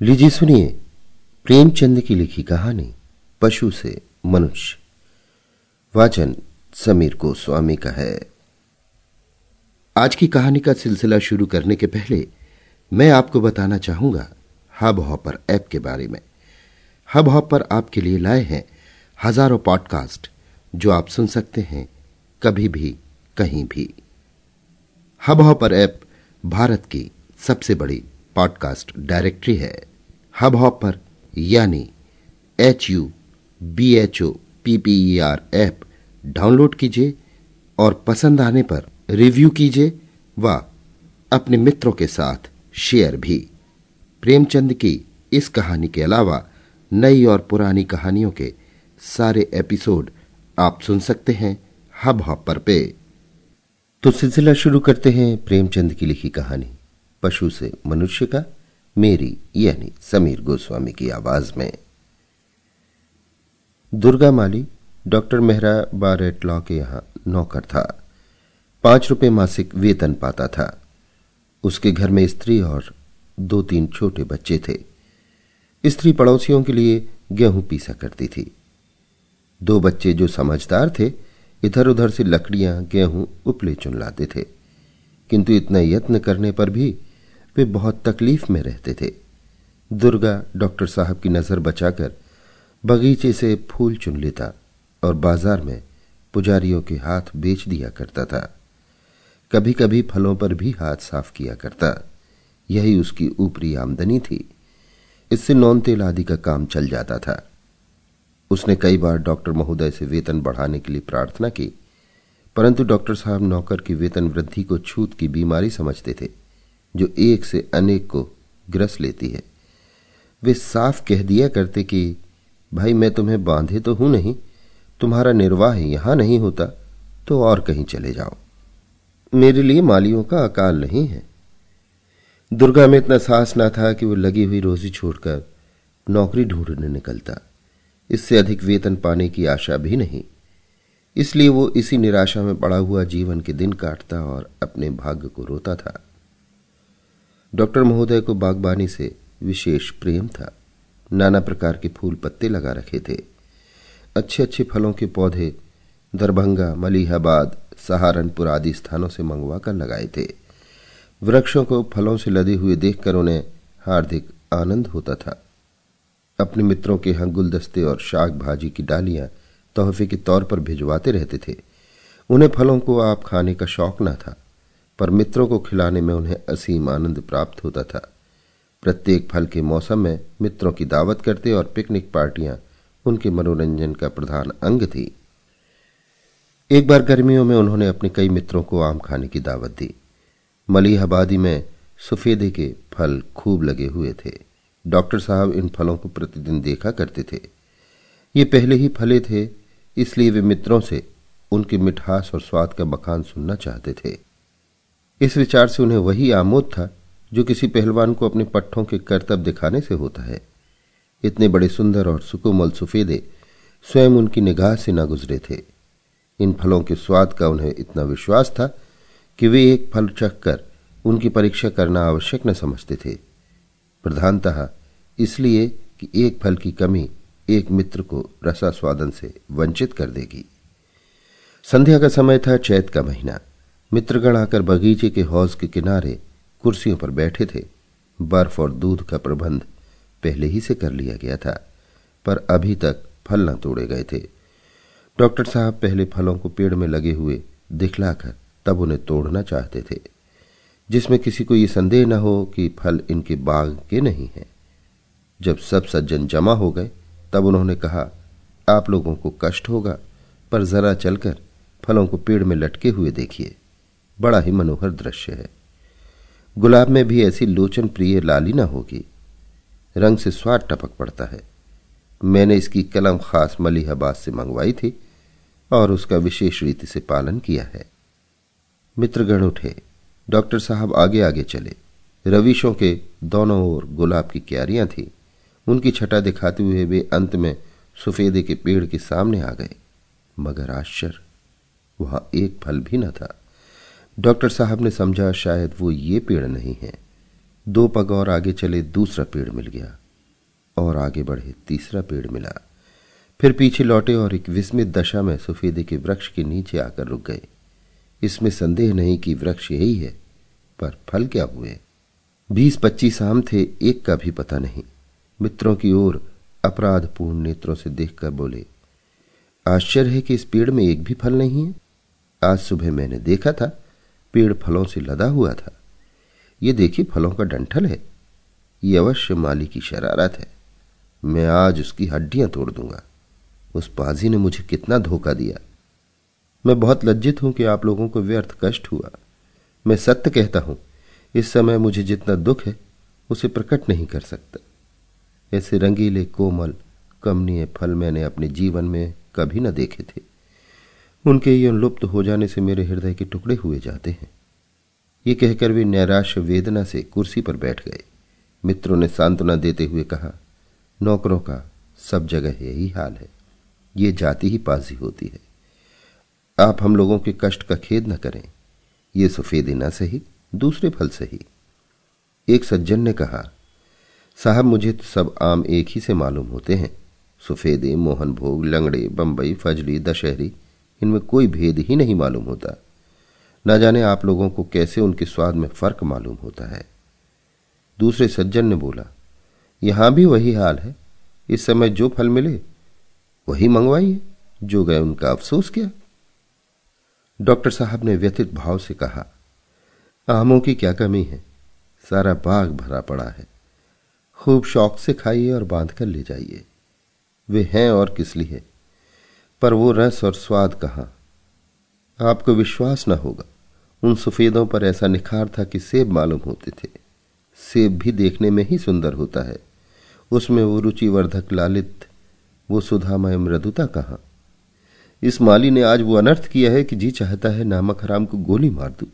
लीजिए सुनिए, प्रेमचंद की लिखी कहानी, पशु से मनुष्य। वाचन समीर गोस्वामी का है। आज की कहानी का सिलसिला शुरू करने के पहले मैं आपको बताना चाहूँगा हब हॉपर ऐप के बारे में। हब हॉपर आपके लिए लाए हैं हज़ारों पॉडकास्ट, जो आप सुन सकते हैं कभी भी, कहीं भी। हब हॉपर ऐप भारत की सबसे बड़ी पॉडकास्ट डायरेक्टरी है। हब हॉपर यानी H U B H O P P E R app. Download कीजिए और पसंद आने पर रिव्यू कीजिए व अपने मित्रों के साथ शेयर भी। प्रेमचंद की इस कहानी के अलावा नई और पुरानी कहानियों के सारे एपिसोड आप सुन सकते हैं हब हॉपर पे। तो सिलसिला शुरू करते हैं प्रेमचंद की लिखी कहानी। पशु से मनुष्य का, मेरी यानी समीर गोस्वामी की आवाज़ में। दुर्गा माली, doctor Mehra bar at law के यहाँ नौकर था। पाँच रुपए मासिक वेतन पाता था। उसके घर में स्त्री और दो तीन छोटे बच्चे थे। स्त्री पड़ोसियों के लिए गेहूँ पीसा करती थी। दो बच्चे जो समझदार थे इधर उधर से लकड़ियाँ, गेहूँ, उपले चुन लाते थे। किंतु इतना यत्न करने पर भी वे बहुत तकलीफ़ में रहते थे। दुर्गा डॉक्टर साहब की नज़र बचाकर बगीचे से फूल चुन लेता और बाज़ार में पुजारियों के हाथ बेच दिया करता था। कभी कभी फलों पर भी हाथ साफ़ किया करता। यही उसकी ऊपरी आमदनी थी। इससे नौन तेल आदि का काम चल जाता था। उसने कई बार डॉक्टर महोदय से वेतन बढ़ाने के लिए प्रार्थना की, परंतु डॉक्टर साहब नौकर की वेतन वृद्धि को छूत की बीमारी समझते थे। जो एक से अनेक को ग्रस लेती है। वे साफ़ कह दिया करते कि, भाई, मैं तुम्हें बांधे तो हूँ नहीं, तुम्हारा निर्वाह यहाँ नहीं होता तो और कहीं चले जाओ। मेरे लिए मालियों का अकाल नहीं है। दुर्गा में इतना साहस ना था कि वो लगी हुई रोजी छोड़कर नौकरी ढूँढने निकलता। इससे अधिक वेतन पाने की आशा भी नहीं। इसलिए वो इसी निराशा में पड़ा हुआ जीवन के दिन काटता और अपने भाग्य को रोता था। डॉक्टर महोदय को बागबानी से विशेष प्रेम था। नाना प्रकार के फूल पत्ते लगा रखे थे। अच्छे अच्छे फलों के पौधे दरभंगा, मलिहाबाद, सहारनपुर आदि स्थानों से मंगवा कर लगाए थे। वृक्षों को फलों से लदे हुए देखकर उन्हें हार्दिक आनंद होता था। अपने मित्रों के यहाँ गुलदस्ते और शाक भाजी की डालियाँ तोहफे के तौर पर भिजवाते रहते थे। उन्हें फलों को आप खाने का शौक न था। पर मित्रों को खिलाने में उन्हें असीम आनंद प्राप्त होता था। प्रत्येक फल के मौसम में मित्रों की दावत करते और पिकनिक पार्टियाँ उनके मनोरंजन का प्रधान अंग थी। एक बार गर्मियों में उन्होंने अपने कई मित्रों को आम खाने की दावत दी। मलिहाबादी में सफेदे के फल खूब लगे हुए थे। डॉक्टर साहब इन फलों को प्रतिदिन देखा करते थे। ये पहले ही फले थे, इसलिए वे मित्रों से उनकी मिठास और स्वाद का बखान सुनना चाहते थे। इस विचार से उन्हें वही आमोद था जो किसी पहलवान को अपने पट्टों के कर्तव्य दिखाने से होता है। इतने बड़े सुंदर और सुकोमल सुफेदे स्वयं उनकी निगाह से न गुजरे थे। इन फलों के स्वाद का उन्हें इतना विश्वास था कि वे एक फल चखकर उनकी परीक्षा करना आवश्यक न समझते थे। प्रधानतः इसलिए कि एक फल की कमी एक मित्र को रसास्वादन से वंचित कर देगी। संध्या का समय था चैत का महीना। मित्रगण आकर बगीचे के हौज के किनारे कुर्सियों पर बैठे थे। बर्फ़ और दूध का प्रबंध पहले ही से कर लिया गया था, पर अभी तक फल न तोड़े गए थे। डॉक्टर साहब पहले फलों को पेड़ में लगे हुए दिखलाकर तब उन्हें तोड़ना चाहते थे, जिसमें किसी को ये संदेह न हो कि फल इनके बाग के नहीं हैं। जब सब सज्जन जमा हो गए, तब उन्होंने कहा, आप लोगों को कष्ट होगा, पर जरा चलकर फलों को पेड़ में लटके हुए देखिए। बड़ा ही मनोहर दृश्य है। गुलाब में भी ऐसी लोचन प्रिय लाली न होगी। रंग से स्वाद टपक पड़ता है। मैंने इसकी कलम खास मलिहाबाद से मंगवाई थी और उसका विशेष रीति से पालन किया है। मित्रगण उठे। डॉक्टर साहब आगे आगे चले। रविशों के दोनों ओर गुलाब की क्यारियाँ थी। उनकी छटा दिखाते हुए वे अंत में सफेदे के पेड़ के सामने आ गए। मगर आश्चर्य, वहाँ एक फल भी न था। डॉक्टर साहब ने समझा शायद वो ये पेड़ नहीं है। दो पग और आगे चले दूसरा पेड़ मिल गया और आगे बढ़े तीसरा पेड़ मिला। फिर पीछे लौटे और एक विस्मित दशा में सफेदे के वृक्ष के नीचे आकर रुक गए। इसमें संदेह नहीं कि वृक्ष यही है, पर फल क्या हुए? बीस पच्चीस आम थे, एक का भी पता नहीं। मित्रों की ओर अपराधपूर्ण नेत्रों से देखकर बोले, आश्चर्य है कि इस पेड़ में एक भी फल नहीं है। आज सुबह मैंने देखा था। पेड़ फलों से लदा हुआ था। ये देखिए फलों का डंठल है। ये अवश्य माली की शरारत है। मैं आज उसकी हड्डियाँ तोड़ दूँगा। उस पाजी ने मुझे कितना धोखा दिया। मैं बहुत लज्जित हूँ कि आप लोगों को व्यर्थ कष्ट हुआ। मैं सत्य कहता हूँ, इस समय मुझे जितना दुख है, उसे प्रकट नहीं कर सकता। ऐसे रंगीले कोमल, कमनीय फल मैंने अपने जीवन में कभी न देखे थे। उनके ये लुप्त हो जाने से मेरे हृदय के टुकड़े हुए जाते हैं। ये कहकर वे नैराश्य वेदना से कुर्सी पर बैठ गए। मित्रों ने सांत्वना देते हुए कहा, नौकरों का सब जगह यही हाल है। ये जाति ही पाजी होती है। आप हम लोगों के कष्ट का खेद न करें। ये सफेदे न सही, दूसरे फल सही। एक सज्जन ने कहा, साहब मुझे तो सब आम एक ही से मालूम होते हैं। सफेदे मोहन भोग, लंगड़े बम्बई फजली, दशहरी इनमें कोई भेद ही नहीं मालूम होता। न जाने आप लोगों को कैसे उनके स्वाद में फ़र्क मालूम होता है। दूसरे सज्जन ने बोला, यहाँ भी वही हाल है। इस समय जो फल मिले, वही मंगवाइए। जो गए उनका अफसोस क्या। डॉक्टर साहब ने व्यथित भाव से कहा, आमों की क्या कमी है? सारा बाग भरा पड़ा है। खूब शौक से खाइए और बाँध कर ले जाइए। वे हैं और किस लिए? पर वो रस और स्वाद कहाँ, आपको विश्वास न होगा, उन सफेदों पर ऐसा निखार था कि सेब मालूम होते थे। सेब भी देखने में ही सुंदर होता है। उसमें वो रुचिवर्धक लालित, वो सुधामय मृदुता कहाँ, इस माली ने आज वो अनर्थ किया है कि जी चाहता है नामक हराम को गोली मार दू।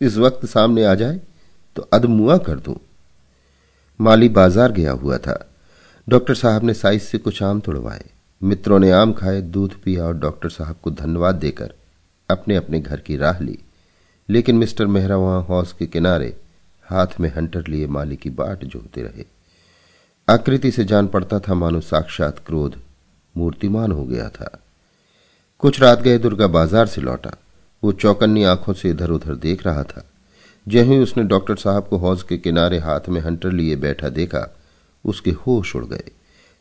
इस वक्त सामने आ जाए तो अदमुआ कर दूँ। माली बाज़ार गया हुआ था। डॉक्टर साहब ने साइज़ से कुछ आम तोड़वाए। मित्रों ने आम खाए, दूध पिया और डॉक्टर साहब को धन्यवाद देकर अपने अपने घर की राह ली। लेकिन मिस्टर मेहरा वहाँ हौस के किनारे हाथ में हंटर लिए माली की बाट जोते रहे। आकृति से जान पड़ता था मानो साक्षात क्रोध मूर्तिमान हो गया था। कुछ रात गए दुर्गा बाज़ार से लौटा। वो चौकन्नी आँखों से इधर उधर देख रहा था। ही उसने डॉक्टर साहब को हौज के किनारे हाथ में हंटर लिए बैठा देखा, उसके होश उड़ गए।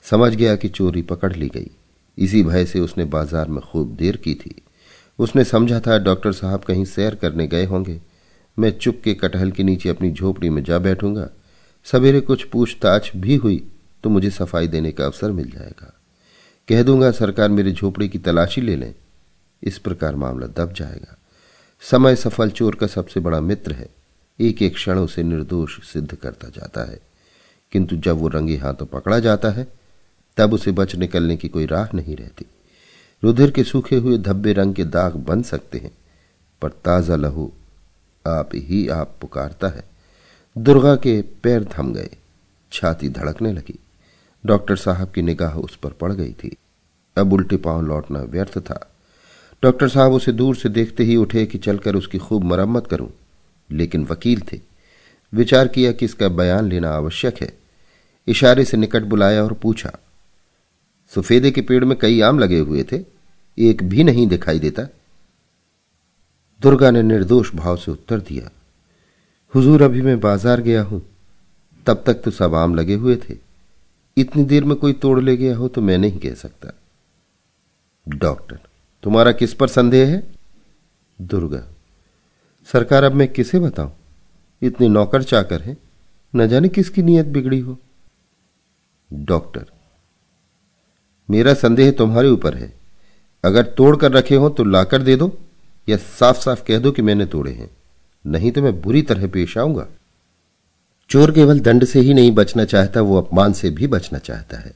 समझ गया कि चोरी पकड़ ली गई। इसी भय से उसने बाज़ार में खूब देर की थी। उसने समझा था डॉक्टर साहब कहीं सैर करने गए होंगे। मैं चुप के कटहल के नीचे अपनी झोपड़ी में जा बैठूँगा। सवेरे कुछ पूछताछ भी हुई तो मुझे सफ़ाई देने का अवसर मिल जाएगा। कह दूँगा, सरकार मेरी झोपड़ी की तलाशी ले लें। इस प्रकार मामला दब जाएगा। समय सफल चोर का सबसे बड़ा मित्र है। एक एक क्षण उसे निर्दोष सिद्ध करता जाता है। किंतु जब वो रंगे हाथों पकड़ा जाता है तब उसे बच निकलने की कोई राह नहीं रहती। रुधिर के सूखे हुए धब्बे रंग के दाग बन सकते हैं, पर ताज़ा लहू आप ही आप पुकारता है। दुर्गा के पैर थम गए, छाती धड़कने लगी। डॉक्टर साहब की निगाह उस पर पड़ गई थी। अब उल्टे पाँव लौटना व्यर्थ था। डॉक्टर साहब उसे दूर से देखते ही उठे कि चलकर उसकी खूब मरम्मत करूँ, लेकिन वकील थे। विचार किया कि इसका बयान लेना आवश्यक है। इशारे से निकट बुलाया और पूछा सफेदे के पेड़ में कई आम लगे हुए थे, एक भी नहीं दिखाई देता। दुर्गा ने निर्दोष भाव से उत्तर दिया, हुजूर, अभी मैं बाज़ार गया हूँ। तब तक तो सब आम लगे हुए थे। इतनी देर में कोई तोड़ ले गया हो तो मैं नहीं कह सकता। डॉक्टर, तुम्हारा किस पर संदेह है? दुर्गा, सरकार, अब मैं किसे बताऊँ? इतने नौकर चाकर हैं। न जाने किसकी नीयत बिगड़ी हो? डॉक्टर मेरा संदेह तुम्हारे ऊपर है। अगर तोड़ कर रखे हो तो लाकर दे दो, या साफ़ साफ़ कह दो कि मैंने तोड़े हैं। नहीं तो मैं बुरी तरह पेश आऊँगा। चोर केवल दंड से ही नहीं बचना चाहता, वो अपमान से भी बचना चाहता है।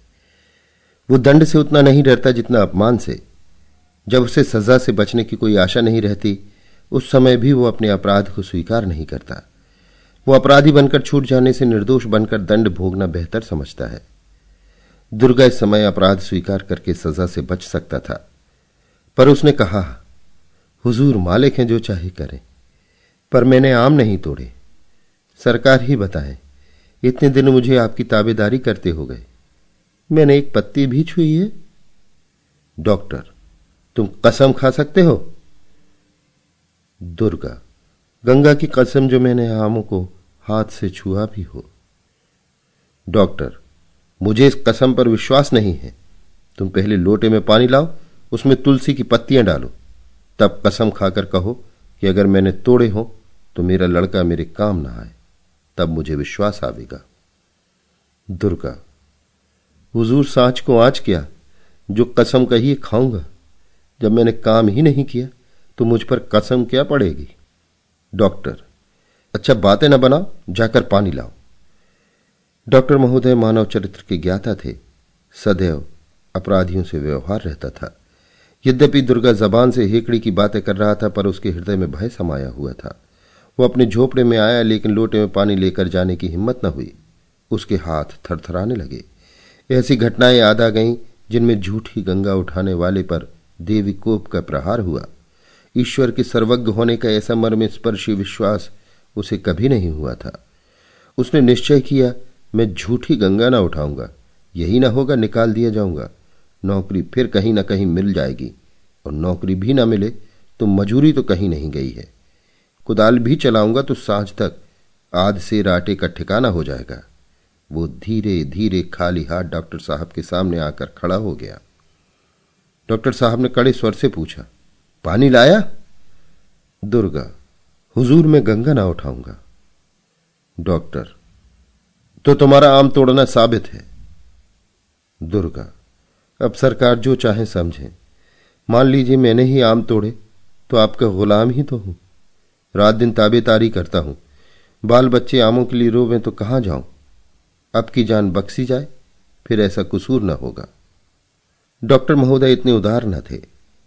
वो दंड से उतना नहीं डरता जितना अपमान से। जब उसे सजा से बचने की कोई आशा नहीं रहती, उस समय भी वो अपने अपराध को स्वीकार नहीं करता। वो अपराधी बनकर छूट जाने से निर्दोष बनकर दंड भोगना बेहतर समझता है। दुर्गा इस समय अपराध स्वीकार करके सजा से बच सकता था। पर उसने कहा, हुजूर मालिक हैं जो चाहे करें, पर मैंने आम नहीं तोड़े। सरकार ही बताए, इतने दिन मुझे आपकी ताबेदारी करते हो गए। मैंने एक पत्ती भी छुई है। डॉक्टर, तुम कसम खा सकते हो? दुर्गा, गंगा की कसम जो मैंने आमों को हाथ से छुआ भी हो। डॉक्टर मुझे इस कसम पर विश्वास नहीं है। तुम पहले लोटे में पानी लाओ, उसमें तुलसी की पत्तियाँ डालो। तब कसम खाकर कहो कि अगर मैंने तोड़े हो तो मेरा लड़का मेरे काम ना आए। तब मुझे विश्वास आवेगा। दुर्गा, हुजूर सांच को आज क्या? जो कसम कही खाऊँगा। जब मैंने काम ही नहीं किया तो मुझ पर कसम क्या पड़ेगी? डॉक्टर अच्छा बातें न बनाओ, जाकर पानी लाओ। डॉक्टर महोदय मानव चरित्र के ज्ञाता थे। सदैव अपराधियों से व्यवहार रहता था। यद्यपि दुर्गा जबान से हेकड़ी की बातें कर रहा था, पर उसके हृदय में भय समाया हुआ था। वो अपने झोपड़े में आया, लेकिन लोटे में पानी लेकर जाने की हिम्मत न हुई। उसके हाथ थरथराने लगे। ऐसी घटनाएँ याद आ गईं, जिनमें झूठी गंगा उठाने वाले पर देवी कोप का प्रहार हुआ। ईश्वर के सर्वज्ञ होने का ऐसा मर्म स्पर्शी विश्वास उसे कभी नहीं हुआ था। उसने निश्चय किया मैं झूठी गंगा ना उठाऊँगा। यही ना होगा निकाल दिया जाऊँगा। नौकरी फिर कहीं ना कहीं मिल जाएगी। और नौकरी भी ना मिले तो मजूरी तो कहीं नहीं गई है। कुदाल भी चलाऊँगा तो साँझ तक आध से राटे का ठिकाना हो जाएगा। वो धीरे धीरे खाली हाथ डॉक्टर साहब के सामने आकर खड़ा हो गया। डॉक्टर साहब ने कड़े स्वर से पूछा, पानी लाया? दुर्गा, हुजूर में गंगा ना उठाऊँगा। डॉक्टर तो तुम्हारा आम तोड़ना साबित है। दुर्गा, अब सरकार जो चाहे समझे। मान लीजिए मैंने ही आम तोड़े तो आपका गुलाम ही तो हूँ। रात दिन ताबेतारी करता हूँ। बाल बच्चे आमों के लिए रोवें तो कहाँ जाऊँ? अब की जान बख्सी जाए, फिर ऐसा कसूर न होगा। डॉक्टर महोदय इतने उदार न थे।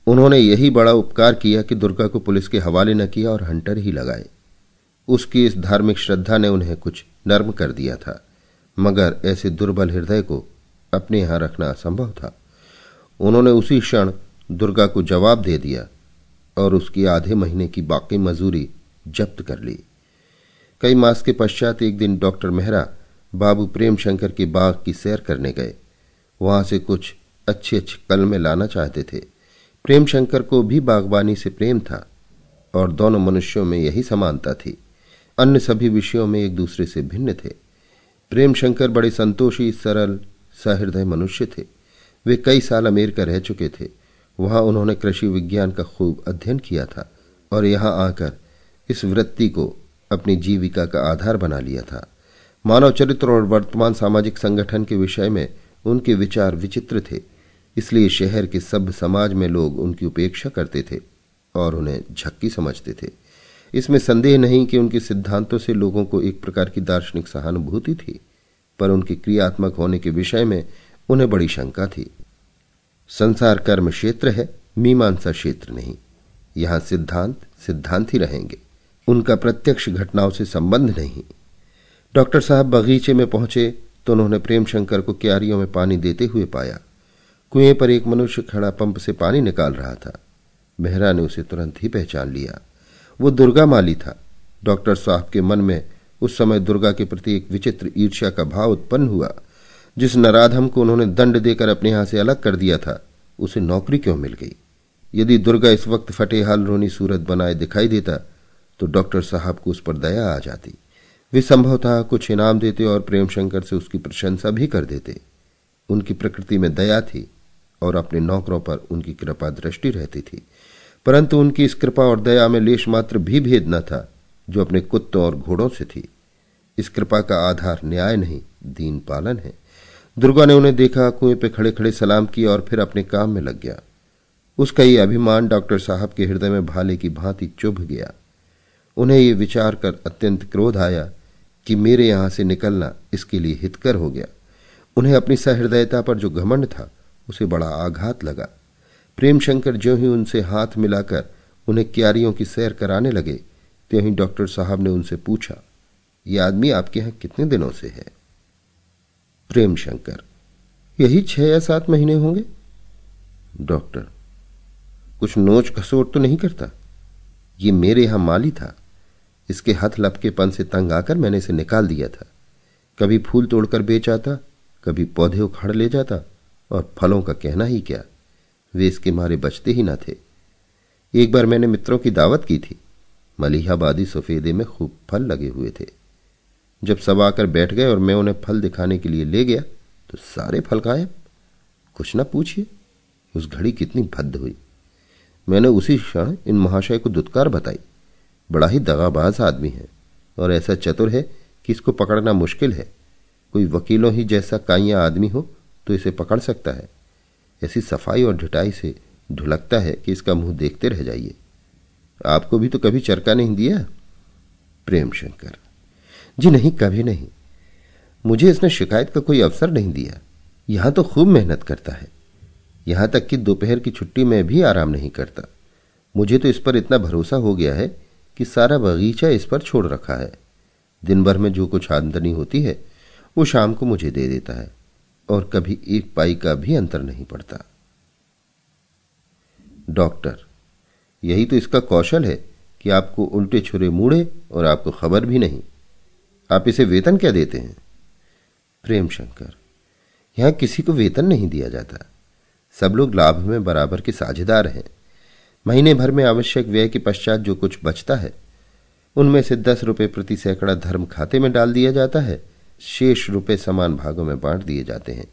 उन्होंने यही बड़ा उपकार किया कि दुर्गा को पुलिस के हवाले न किया और हंटर ही लगाए। उसकी इस धार्मिक श्रद्धा ने उन्हें कुछ नर्म कर दिया था। मगर ऐसे दुर्बल हृदय को अपने यहाँ रखना असंभव था। उन्होंने उसी क्षण दुर्गा को जवाब दे दिया और उसकी आधे महीने की बाकी मजूरी जब्त कर ली। कई मास के पश्चात एक दिन डॉक्टर मेहरा बाबू प्रेम शंकर के बाग की सैर करने गए। वहाँ से कुछ अच्छे अच्छे कलमे लाना चाहते थे। प्रेमशंकर को भी बागवानी से प्रेम था और दोनों मनुष्यों में यही समानता थी। अन्य सभी विषयों में एक दूसरे से भिन्न थे। प्रेम शंकर बड़े संतोषी, सरल, सहृदय मनुष्य थे। वे कई साल अमेरिका रह चुके थे। वहाँ उन्होंने कृषि विज्ञान का खूब अध्ययन किया था और यहाँ आकर इस वृत्ति को अपनी जीविका का आधार बना लिया था। मानव चरित्र और वर्तमान सामाजिक संगठन के विषय में उनके विचार विचित्र थे, इसलिए शहर के सभ्य समाज में लोग उनकी उपेक्षा करते थे और उन्हें झक्की समझते थे। इसमें संदेह नहीं कि उनके सिद्धांतों से लोगों को एक प्रकार की दार्शनिक सहानुभूति थी, पर उनके क्रियात्मक होने के विषय में उन्हें बड़ी शंका थी। संसार कर्म क्षेत्र है, मीमांसा क्षेत्र नहीं। यहाँ सिद्धांत सिद्धांत ही रहेंगे। उनका प्रत्यक्ष घटनाओं से संबंध नहीं। डॉक्टर साहब बगीचे में पहुँचे तो उन्होंने प्रेमशंकर को क्यारियों में पानी देते हुए पाया। कुएँ पर एक मनुष्य खड़ा पंप से पानी निकाल रहा था। मेहरा ने उसे तुरंत ही पहचान लिया। वो दुर्गा माली था। डॉक्टर साहब के मन में उस समय दुर्गा के प्रति एक विचित्र ईर्ष्या का भाव उत्पन्न हुआ, जिस नराधम को उन्होंने दंड देकर अपने यहाँ से अलग कर दिया था, उसे नौकरी क्यों मिल गई? यदि दुर्गा इस वक्त फटेहाल रोनी सूरत बनाए दिखाई देता तो डॉक्टर साहब को उस पर दया आ जाती। वे संभवतः कुछ इनाम देते और प्रेम शंकर से उसकी प्रशंसा भी कर देते। उनकी प्रकृति में दया थी और अपने नौकरों पर उनकी कृपा दृष्टि रहती थी। परंतु उनकी इस कृपा और दया में लेश मात्र भी भेद न था, जो अपने कुत्तों और घोड़ों से थी। इस कृपा का आधार न्याय नहीं, दीन पालन है। दुर्गा ने उन्हें देखा, कुएँ पे खड़े खड़े सलाम किया और फिर अपने काम में लग गया। उसका ये अभिमान डॉक्टर साहब के हृदय में भाले की भांति चुभ गया। उन्हें ये विचार कर अत्यंत क्रोध आया कि मेरे यहाँ से निकलना इसके लिए हितकर हो गया। उन्हें अपनी सहृदयता पर जो घमंड था, उसे बड़ा आघात लगा। प्रेम शंकर ज्यो ही उनसे हाथ मिलाकर उन्हें क्यारियों की सैर कराने लगे, त्यों ही डॉक्टर साहब ने उनसे पूछा, ये आदमी आपके यहाँ कितने दिनों से है? प्रेमशंकर, यही छह या सात महीने होंगे? डॉक्टर, कुछ नोच घसोट तो नहीं करता? ये मेरे यहाँ माली था। इसके हथ लपकेपन से तंग आकर मैंने इसे निकाल दिया था। कभी फूल तोड़कर बेच आता, कभी पौधे उखाड़ ले जाता, और फलों का कहना ही क्या? वे इसके मारे बचते ही न थे। एक बार मैंने मित्रों की दावत की थी। मलिहाबादी सफेदे में खूब फल लगे हुए थे। जब सब आकर बैठ गए और मैं उन्हें फल दिखाने के लिए ले गया तो सारे फल गायब कुछ ना पूछिए, उस घड़ी कितनी भद्द हुई। मैंने उसी क्षण इन महाशय को दुत्कार बताई। बड़ा ही दगाबाज आदमी है और ऐसा चतुर है कि इसको पकड़ना मुश्किल है। कोई वकीलों ही जैसा काइया आदमी हो तो इसे पकड़ सकता है। ऐसी सफ़ाई और ढिटाई से ढुलकता है कि इसका मुँह देखते रह जाइए। आपको भी तो कभी चरका नहीं दिया? प्रेम शंकर जी नहीं, कभी नहीं। मुझे इसने शिकायत का कोई अवसर नहीं दिया। यहाँ तो खूब मेहनत करता है। यहाँ तक कि दोपहर की छुट्टी में भी आराम नहीं करता। मुझे तो इस पर इतना भरोसा हो गया है कि सारा बगीचा इस पर छोड़ रखा है। दिन भर में जो कुछ आमदनी होती है, वो शाम को मुझे दे देता है। और कभी एक पाई का भी अंतर नहीं पड़ता। डॉक्टर, यही तो इसका कौशल है कि आपको उल्टे छुरे मूड़े और आपको खबर भी नहीं। आप इसे वेतन क्या देते हैं? प्रेम शंकर यहाँ किसी को वेतन नहीं दिया जाता। सब लोग लाभ में बराबर के साझेदार हैं। महीने भर में आवश्यक व्यय के पश्चात जो कुछ बचता है, उनमें से दस रुपए प्रति सैकड़ा धर्म खाते में डाल दिया जाता है। शेष रुपए समान भागों में बांट दिए जाते हैं।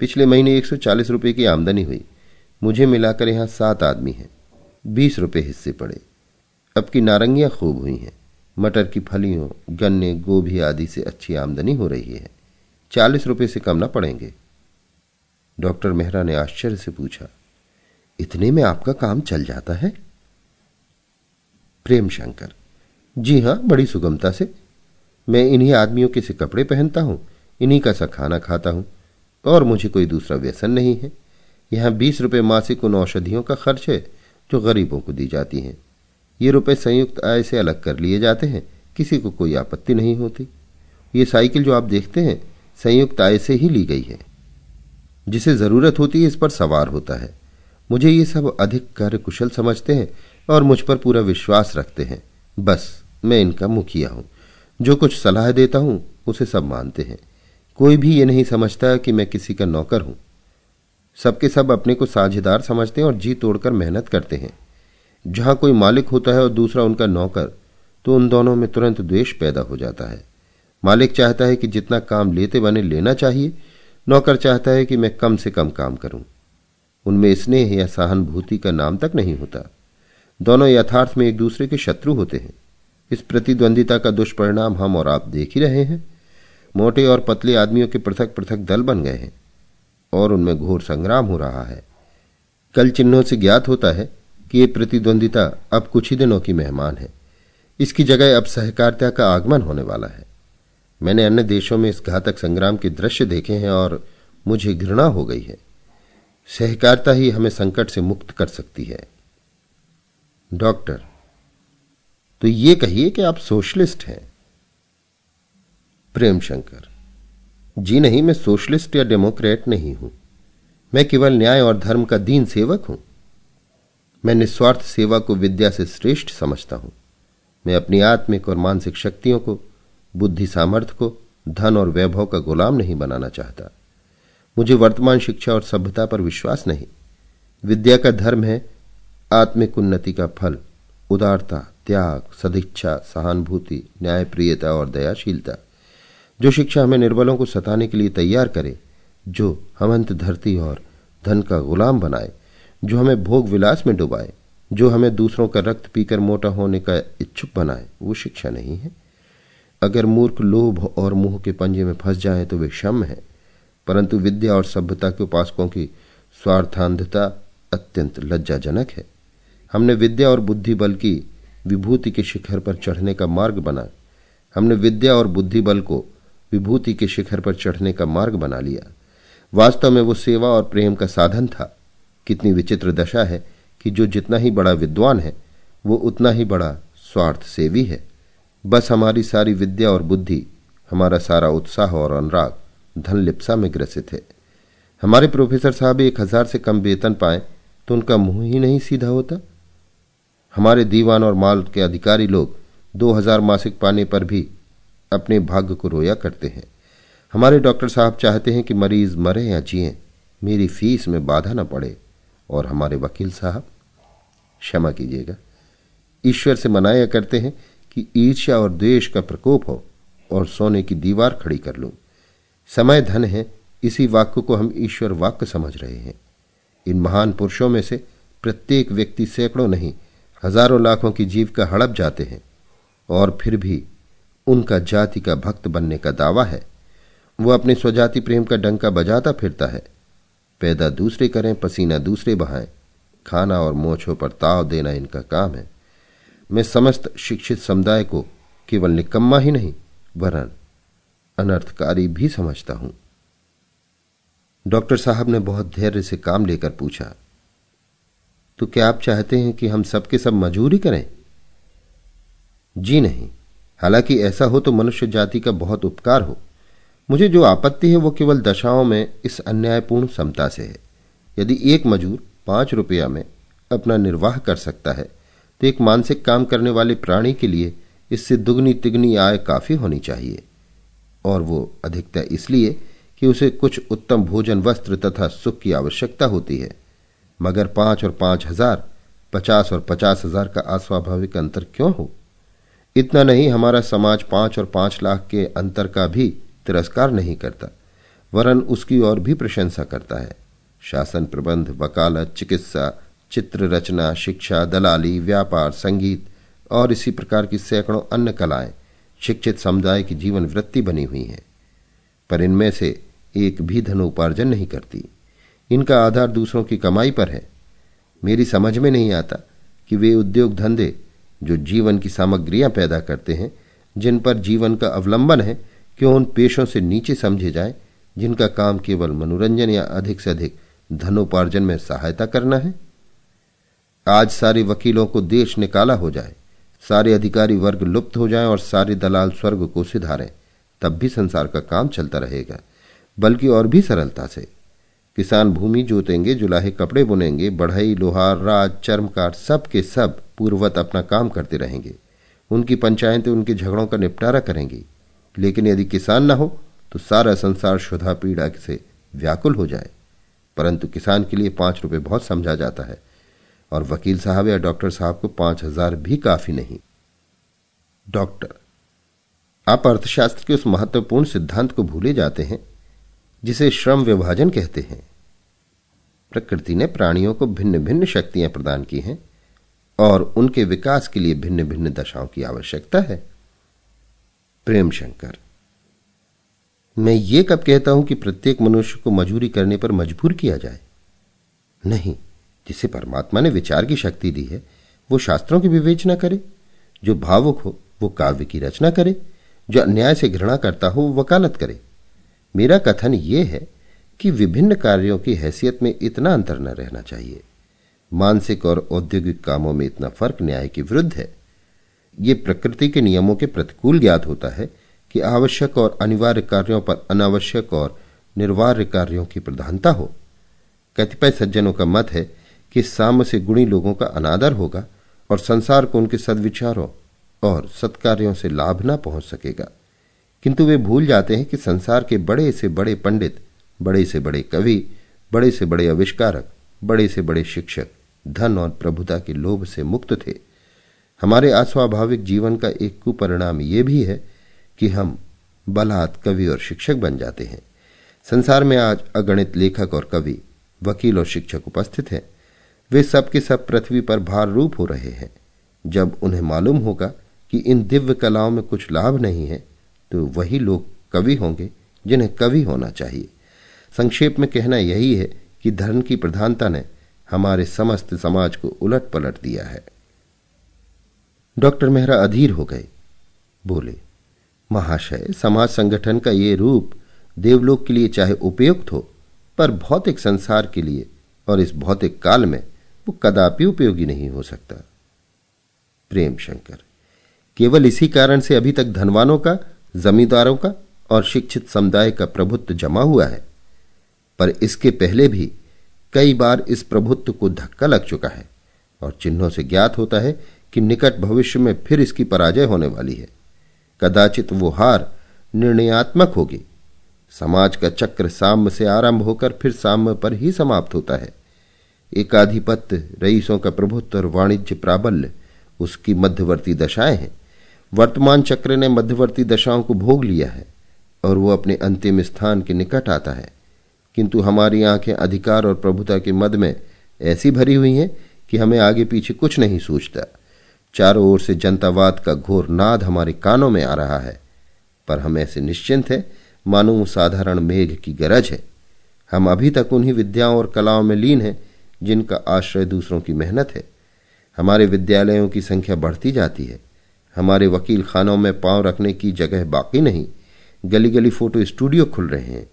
पिछले महीने एक सौ चालीस रुपये की आमदनी हुई। मुझे मिलाकर यहाँ सात आदमी हैं। बीस रुपये हिस्से पड़े। अब की नारंगियाँ खूब हुई हैं। मटर की फलियों, गन्ने, गोभी आदि से अच्छी आमदनी हो रही है। चालीस रुपए से कम ना पड़ेंगे। डॉक्टर मेहरा ने आश्चर्य से पूछा, इतने में आपका काम चल जाता है? प्रेम शंकर जी हाँ, बड़ी सुगमता से। मैं इन्हीं आदमियों के से कपड़े पहनता हूँ, इन्हीं का सा खाना खाता हूँ, और मुझे कोई दूसरा व्यसन नहीं है। यहाँ बीस रुपए मासिक उन औषधियों का खर्च है, जो गरीबों को दी जाती हैं। ये रुपए संयुक्त आय से अलग कर लिए जाते हैं, किसी को कोई आपत्ति नहीं होती। ये साइकिल जो आप देखते हैं, संयुक्त आय से ही ली गई है। जिसे ज़रूरत होती है, इस पर सवार होता है। मुझे ये सब अधिक कार्य कुशल समझते हैं, और मुझ पर पूरा विश्वास रखते हैं। बस, मैं इनका मुखिया हूँ। जो कुछ सलाह देता हूँ, उसे सब मानते हैं। कोई भी ये नहीं समझता कि मैं किसी का नौकर हूँ। सबके सब अपने को साझेदार समझते हैं और जी तोड़कर मेहनत करते हैं। जहाँ कोई मालिक होता है और दूसरा उनका नौकर तो उन दोनों में तुरंत द्वेष पैदा हो जाता है। मालिक चाहता है कि जितना काम लेते बने लेना चाहिए, नौकर चाहता है कि मैं कम से कम काम करूँ। उनमें स्नेह या सहानुभूति का नाम तक नहीं होता। दोनों यथार्थ में एक दूसरे के शत्रु होते हैं। इस प्रतिद्वंदिता का दुष्परिणाम हम और आप देख ही रहे हैं। मोटे और पतले आदमियों के पृथक पृथक दल बन गए हैं और उनमें घोर संग्राम हो रहा है। कल चिन्हों से ज्ञात होता है कि ये प्रतिद्वंदिता अब कुछ ही दिनों की मेहमान है। इसकी जगह अब सहकारिता का आगमन होने वाला है। मैंने अन्य देशों में इस घातक संग्राम के दृश्य देखे हैं और मुझे घृणा हो गई है। सहकारिता ही हमें संकट से मुक्त कर सकती है। डॉक्टर तो ये कहिए कि आप सोशलिस्ट हैं। प्रेम शंकर जी नहीं, मैं सोशलिस्ट या डेमोक्रेट नहीं हूँ। मैं केवल न्याय और धर्म का दीन सेवक हूँ। मैं निस्वार्थ सेवा को विद्या से श्रेष्ठ समझता हूँ। मैं अपनी आत्मिक और मानसिक शक्तियों को, बुद्धि सामर्थ्य को, धन और वैभव का गुलाम नहीं बनाना चाहता। मुझे वर्तमान शिक्षा और सभ्यता पर विश्वास नहीं। विद्या का धर्म है आत्मिक उन्नति का फल, उदारता त्याग, सदिच्छा, सहानुभूति, न्यायप्रियता और दयाशीलता। जो शिक्षा हमें निर्बलों को सताने के लिए तैयार करे, जो हमंत धरती और धन का गुलाम बनाए, जो हमें भोग विलास में डुबाए, जो हमें दूसरों का रक्त पीकर मोटा होने का इच्छुक बनाए, वो शिक्षा नहीं है। अगर मूर्ख लोभ और मुँह के पंजे में फंस जाए तो वे क्षम है, परंतु विद्या और सभ्यता के उपासकों की स्वार्थांधता अत्यंत लज्जाजनक है। हमने विद्या और बुद्धि बल की विभूति के शिखर पर चढ़ने का मार्ग बना। हमने विद्या और बुद्धि बल को विभूति के शिखर पर चढ़ने का मार्ग बना लिया। वास्तव में वो सेवा और प्रेम का साधन था। कितनी विचित्र दशा है कि जो जितना ही बड़ा विद्वान है, वो उतना ही बड़ा स्वार्थ सेवी है। बस हमारी सारी विद्या और बुद्धि, हमारा सारा उत्साह और अनुराग धन लिप्सा में ग्रसित है। हमारे प्रोफेसर साहब एक हज़ार से कम वेतन पाए तो उनका मुँह ही नहीं सीधा होता। हमारे दीवान और माल के अधिकारी लोग दो हज़ार मासिक पाने पर भी अपने भाग्य को रोया करते हैं। हमारे डॉक्टर साहब चाहते हैं कि मरीज़ मरे या जिए, मेरी फ़ीस में बाधा न पड़े और हमारे वकील साहब, क्षमा कीजिएगा, ईश्वर से मनाया करते हैं कि ईर्ष्या और द्वेष का प्रकोप हो और सोने की दीवार खड़ी कर लूँ। समय धन है, इसी वाक्य को हम ईश्वर वाक्य समझ रहे हैं। इन महान पुरुषों में से प्रत्येक व्यक्ति सैकड़ों नहीं हज़ारों लाखों की जीव का हड़प जाते हैं, और फिर भी उनका जाति का भक्त बनने का दावा है। वो अपने स्वजाति प्रेम का डंका बजाता फिरता है। पैदा दूसरे करें, पसीना दूसरे बहाएँ। खाना और मोछों पर ताव देना इनका काम है। मैं समस्त शिक्षित समुदाय को केवल निकम्मा ही नहीं, वरन अनर्थकारी भी समझता हूँ। डॉक्टर साहब ने बहुत धैर्य से काम लेकर पूछा तो क्या आप चाहते हैं कि हम सबके सब मजूरी करें? जी नहीं। हालाँकि ऐसा हो तो मनुष्य जाति का बहुत उपकार हो। मुझे जो आपत्ति है वो केवल दशाओं में इस अन्यायपूर्ण समता से है। यदि एक मजूर पाँच रुपया में अपना निर्वाह कर सकता है तो एक मानसिक काम करने वाले प्राणी के लिए इससे दुगनी तिगनी आय काफ़ी होनी चाहिए। और वो अधिकता इसलिए कि उसे कुछ उत्तम भोजन, वस्त्र तथा सुख की आवश्यकता होती है। मगर पाँच और पाँच हज़ार, पचास और पचास हज़ार का अस्वाभाविक अंतर क्यों हो? इतना नहीं, हमारा समाज पाँच और पाँच लाख के अंतर का भी तिरस्कार नहीं करता। वरन उसकी और भी प्रशंसा करता है। शासन प्रबंध, वकालत, चिकित्सा, चित्र रचना, शिक्षा, दलाली, व्यापार, संगीत और इसी प्रकार की सैकड़ों अन्य कलाएँ शिक्षित समुदाय की जीवन वृत्ति बनी हुई हैं। पर इनमें से एक भी धनोपार्जन नहीं करती। इनका आधार दूसरों की कमाई पर है। मेरी समझ में नहीं आता कि वे उद्योग धंधे, जो जीवन की सामग्रियाँ पैदा करते हैं, जिन पर जीवन का अवलंबन है, क्यों उन पेशों से नीचे समझे जाए, जिनका काम केवल मनोरंजन या अधिक से अधिक धनोपार्जन में सहायता करना है? आज सारे वकीलों को देश निकाला हो जाए, सारे अधिकारी वर्ग लुप्त हो जाए और सारे दलाल स्वर्ग को सिधारें, तब भी संसार का काम चलता रहेगा, बल्कि और भी सरलता से। किसान भूमि जोतेंगे, जुलाहे कपड़े बुनेंगे, बढ़ई, लोहार, राज चर्मकार सब के सब पूर्ववत अपना काम करते रहेंगे। उनकी पंचायतें उनके झगड़ों का निपटारा करेंगी। लेकिन यदि किसान न हो तो सारा संसार शुद्धा पीड़ा से व्याकुल हो जाए। परंतु किसान के लिए पाँच रुपए बहुत समझा जाता है। और वकील साहब या डॉक्टर साहब को पाँच हज़ार भी काफ़ी नहीं। डॉक्टर, आप अर्थशास्त्र के उस महत्वपूर्ण सिद्धांत को भूले जाते हैं। जिसे श्रम विभाजन कहते हैं। प्रकृति ने प्राणियों को भिन्न भिन्न शक्तियाँ प्रदान की हैं और उनके विकास के लिए भिन्न भिन्न दशाओं की आवश्यकता है। प्रेम शंकर, मैं ये कब कहता हूँ कि प्रत्येक मनुष्य को मजूरी करने पर मजबूर किया जाए? नहीं, जिसे परमात्मा ने विचार की शक्ति दी है, वो शास्त्रों की विवेचना करे, जो भावुक हो, वो काव्य की रचना करे, जो अन्याय से घृणा करता हो, वो वकालत करे। मेरा कथन यह है कि विभिन्न कार्यों की हैसियत में इतना अंतर न रहना चाहिए। मानसिक और औद्योगिक कामों में इतना फ़र्क न्याय के विरुद्ध है। ये प्रकृति के नियमों के प्रतिकूल ज्ञात होता है कि आवश्यक और अनिवार्य कार्यों पर अनावश्यक और निर्वार्य कार्यों की प्रधानता हो। कतिपय सज्जनों का मत है कि साम से गुणी लोगों का अनादर होगा और संसार को उनके सदविचारों और सत्कार्यों से लाभ न पहुँच सकेगा। किंतु वे भूल जाते हैं कि संसार के बड़े से बड़े पंडित, बड़े से बड़े कवि, बड़े से बड़े आविष्कारक, बड़े से बड़े शिक्षक, धन और प्रभुता के लोभ से मुक्त थे। हमारे अस्वाभाविक जीवन का एक कुपरिणाम यह भी है कि हम बलात् कवि और शिक्षक बन जाते हैं। संसार में आज अगणित लेखक और कवि, वकील और शिक्षक उपस्थित हैं। वे सब के सब पृथ्वी पर भार रूप हो रहे हैं। जब उन्हें मालूम होगा कि इन दिव्य कलाओं में कुछ लाभ नहीं है तो वही लोग कवि होंगे जिन्हें कवि होना चाहिए। संक्षेप में कहना यही है कि धर्म की प्रधानता ने हमारे समस्त समाज को उलट पलट दिया है। डॉक्टर मेहरा अधीर हो गए। बोले, महाशय, समाज संगठन का ये रूप देवलोक के लिए चाहे उपयुक्त हो, पर भौतिक संसार के लिए और इस भौतिक काल में वो कदापि उपयोगी नहीं हो सकता। प्रेम शंकर केवल इसी कारण से अभी तक धनवानों का जमींदारों का और शिक्षित समुदाय का प्रभुत्व जमा हुआ है। पर इसके पहले भी कई बार इस प्रभुत्व को धक्का लग चुका है और चिन्हों से ज्ञात होता है कि निकट भविष्य में फिर इसकी पराजय होने वाली है। कदाचित वो हार निर्णयात्मक होगी। समाज का चक्र साम्य से आरंभ होकर फिर साम्य पर ही समाप्त होता है। एकाधिपत्य रईसों का प्रभुत्व और वाणिज्य प्राबल्य उसकी मध्यवर्ती दशाएँ हैं। वर्तमान चक्र ने मध्यवर्ती दशाओं को भोग लिया है और वो अपने अंतिम स्थान के निकट आता है। किंतु हमारी आँखें अधिकार और प्रभुता के मद में ऐसी भरी हुई हैं कि हमें आगे पीछे कुछ नहीं सूझता। चारों ओर से जनतावाद का घोर नाद हमारे कानों में आ रहा है। पर हम ऐसे निश्चिंत हैं, मानो साधारण मेघ की गरज है। हम अभी तक उन्हीं विद्याओं और कलाओं में लीन हैं, जिनका आश्रय दूसरों की मेहनत है। हमारे विद्यालयों की संख्या बढ़ती जाती है। हमारे वकील खानों में पाँव रखने की जगह बाकी नहीं। गली गली फ़ोटो स्टूडियो खुल रहे हैं।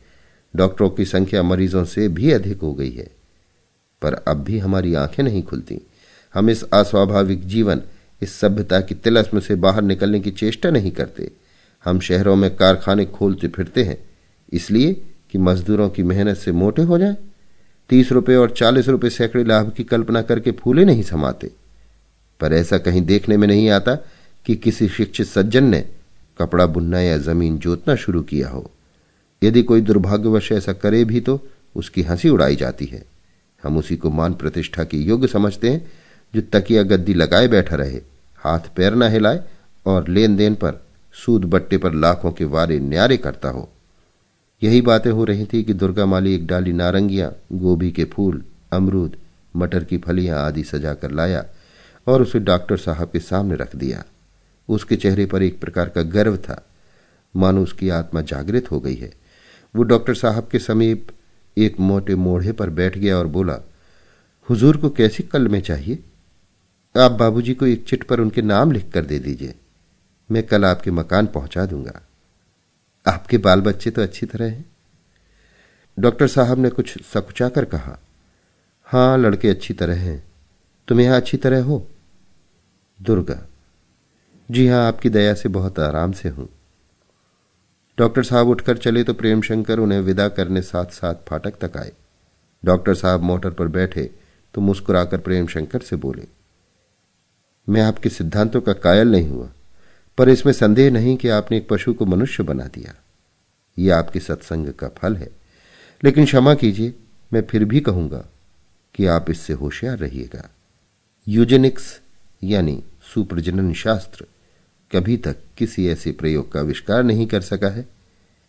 डॉक्टरों की संख्या मरीजों से भी अधिक हो गई है। पर अब भी हमारी आँखें नहीं खुलती। हम इस अस्वाभाविक जीवन, इस सभ्यता की तिलस्म से बाहर निकलने की चेष्टा नहीं करते। हम शहरों में कारखाने खोलते फिरते हैं, इसलिए कि मजदूरों की मेहनत से मोटे हो जाए। तीस रुपए और चालीस रुपए सैकड़े लाभ की कल्पना करके फूले नहीं समाते। पर ऐसा कहीं देखने में नहीं आता कि किसी शिक्षित सज्जन ने कपड़ा बुनना या ज़मीन जोतना शुरू किया हो। यदि कोई दुर्भाग्यवश ऐसा करे भी तो उसकी हँसी उड़ाई जाती है। हम उसी को मान प्रतिष्ठा के योग्य समझते हैं, जो तकिया गद्दी लगाए बैठा रहे, हाथ पैर न हिलाए और लेन देन पर, सूद बट्टे पर लाखों के वारे न्यारे करता हो। यही बातें हो रही थी कि दुर्गा माली एक डाली नारंगियाँ, गोभी के फूल, अमरूद, मटर की फलियाँ आदि सजा कर लाया और उसे डॉक्टर साहब के सामने रख दिया। उसके चेहरे पर एक प्रकार का गर्व था। मानो उसकी आत्मा जागृत हो गई है। वो डॉक्टर साहब के समीप एक मोटे मोढ़े पर बैठ गया और बोला, हुजूर को कैसी कल में चाहिए? आप बाबूजी को एक चिट पर उनके नाम लिख कर दे दीजिए। मैं कल आपके मकान पहुँचा दूँगा। आपके बाल बच्चे तो अच्छी तरह हैं। डॉक्टर साहब ने कुछ सकुचा कर कहा, हाँ, लड़के अच्छी तरह हैं। तुम यहाँ अच्छी तरह हो? दुर्गा। जी हाँ, आपकी दया से बहुत आराम से हूँ। डॉक्टर साहब उठकर चले तो प्रेम शंकर उन्हें विदा करने साथ साथ फाटक तक आए। डॉक्टर साहब मोटर पर बैठे तो मुस्कुराकर प्रेम शंकर से बोले, मैं आपके सिद्धांतों का कायल नहीं हुआ, पर इसमें संदेह नहीं कि आपने एक पशु को मनुष्य बना दिया। यह आपके सत्संग का फल है। लेकिन क्षमा कीजिए, मैं फिर भी कहूँगा कि आप इससे होशियार रहिएगा। यूजेनिक्स यानी सुप्रजनन शास्त्र कभी तक किसी ऐसे प्रयोग का आविष्कार नहीं कर सका है,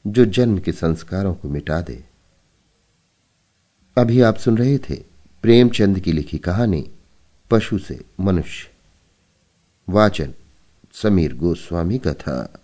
जो जन्म के संस्कारों को मिटा दे। अभी आप सुन रहे थे प्रेमचंद की लिखी कहानी, पशु से मनुष्य। वाचन समीर गोस्वामी का था।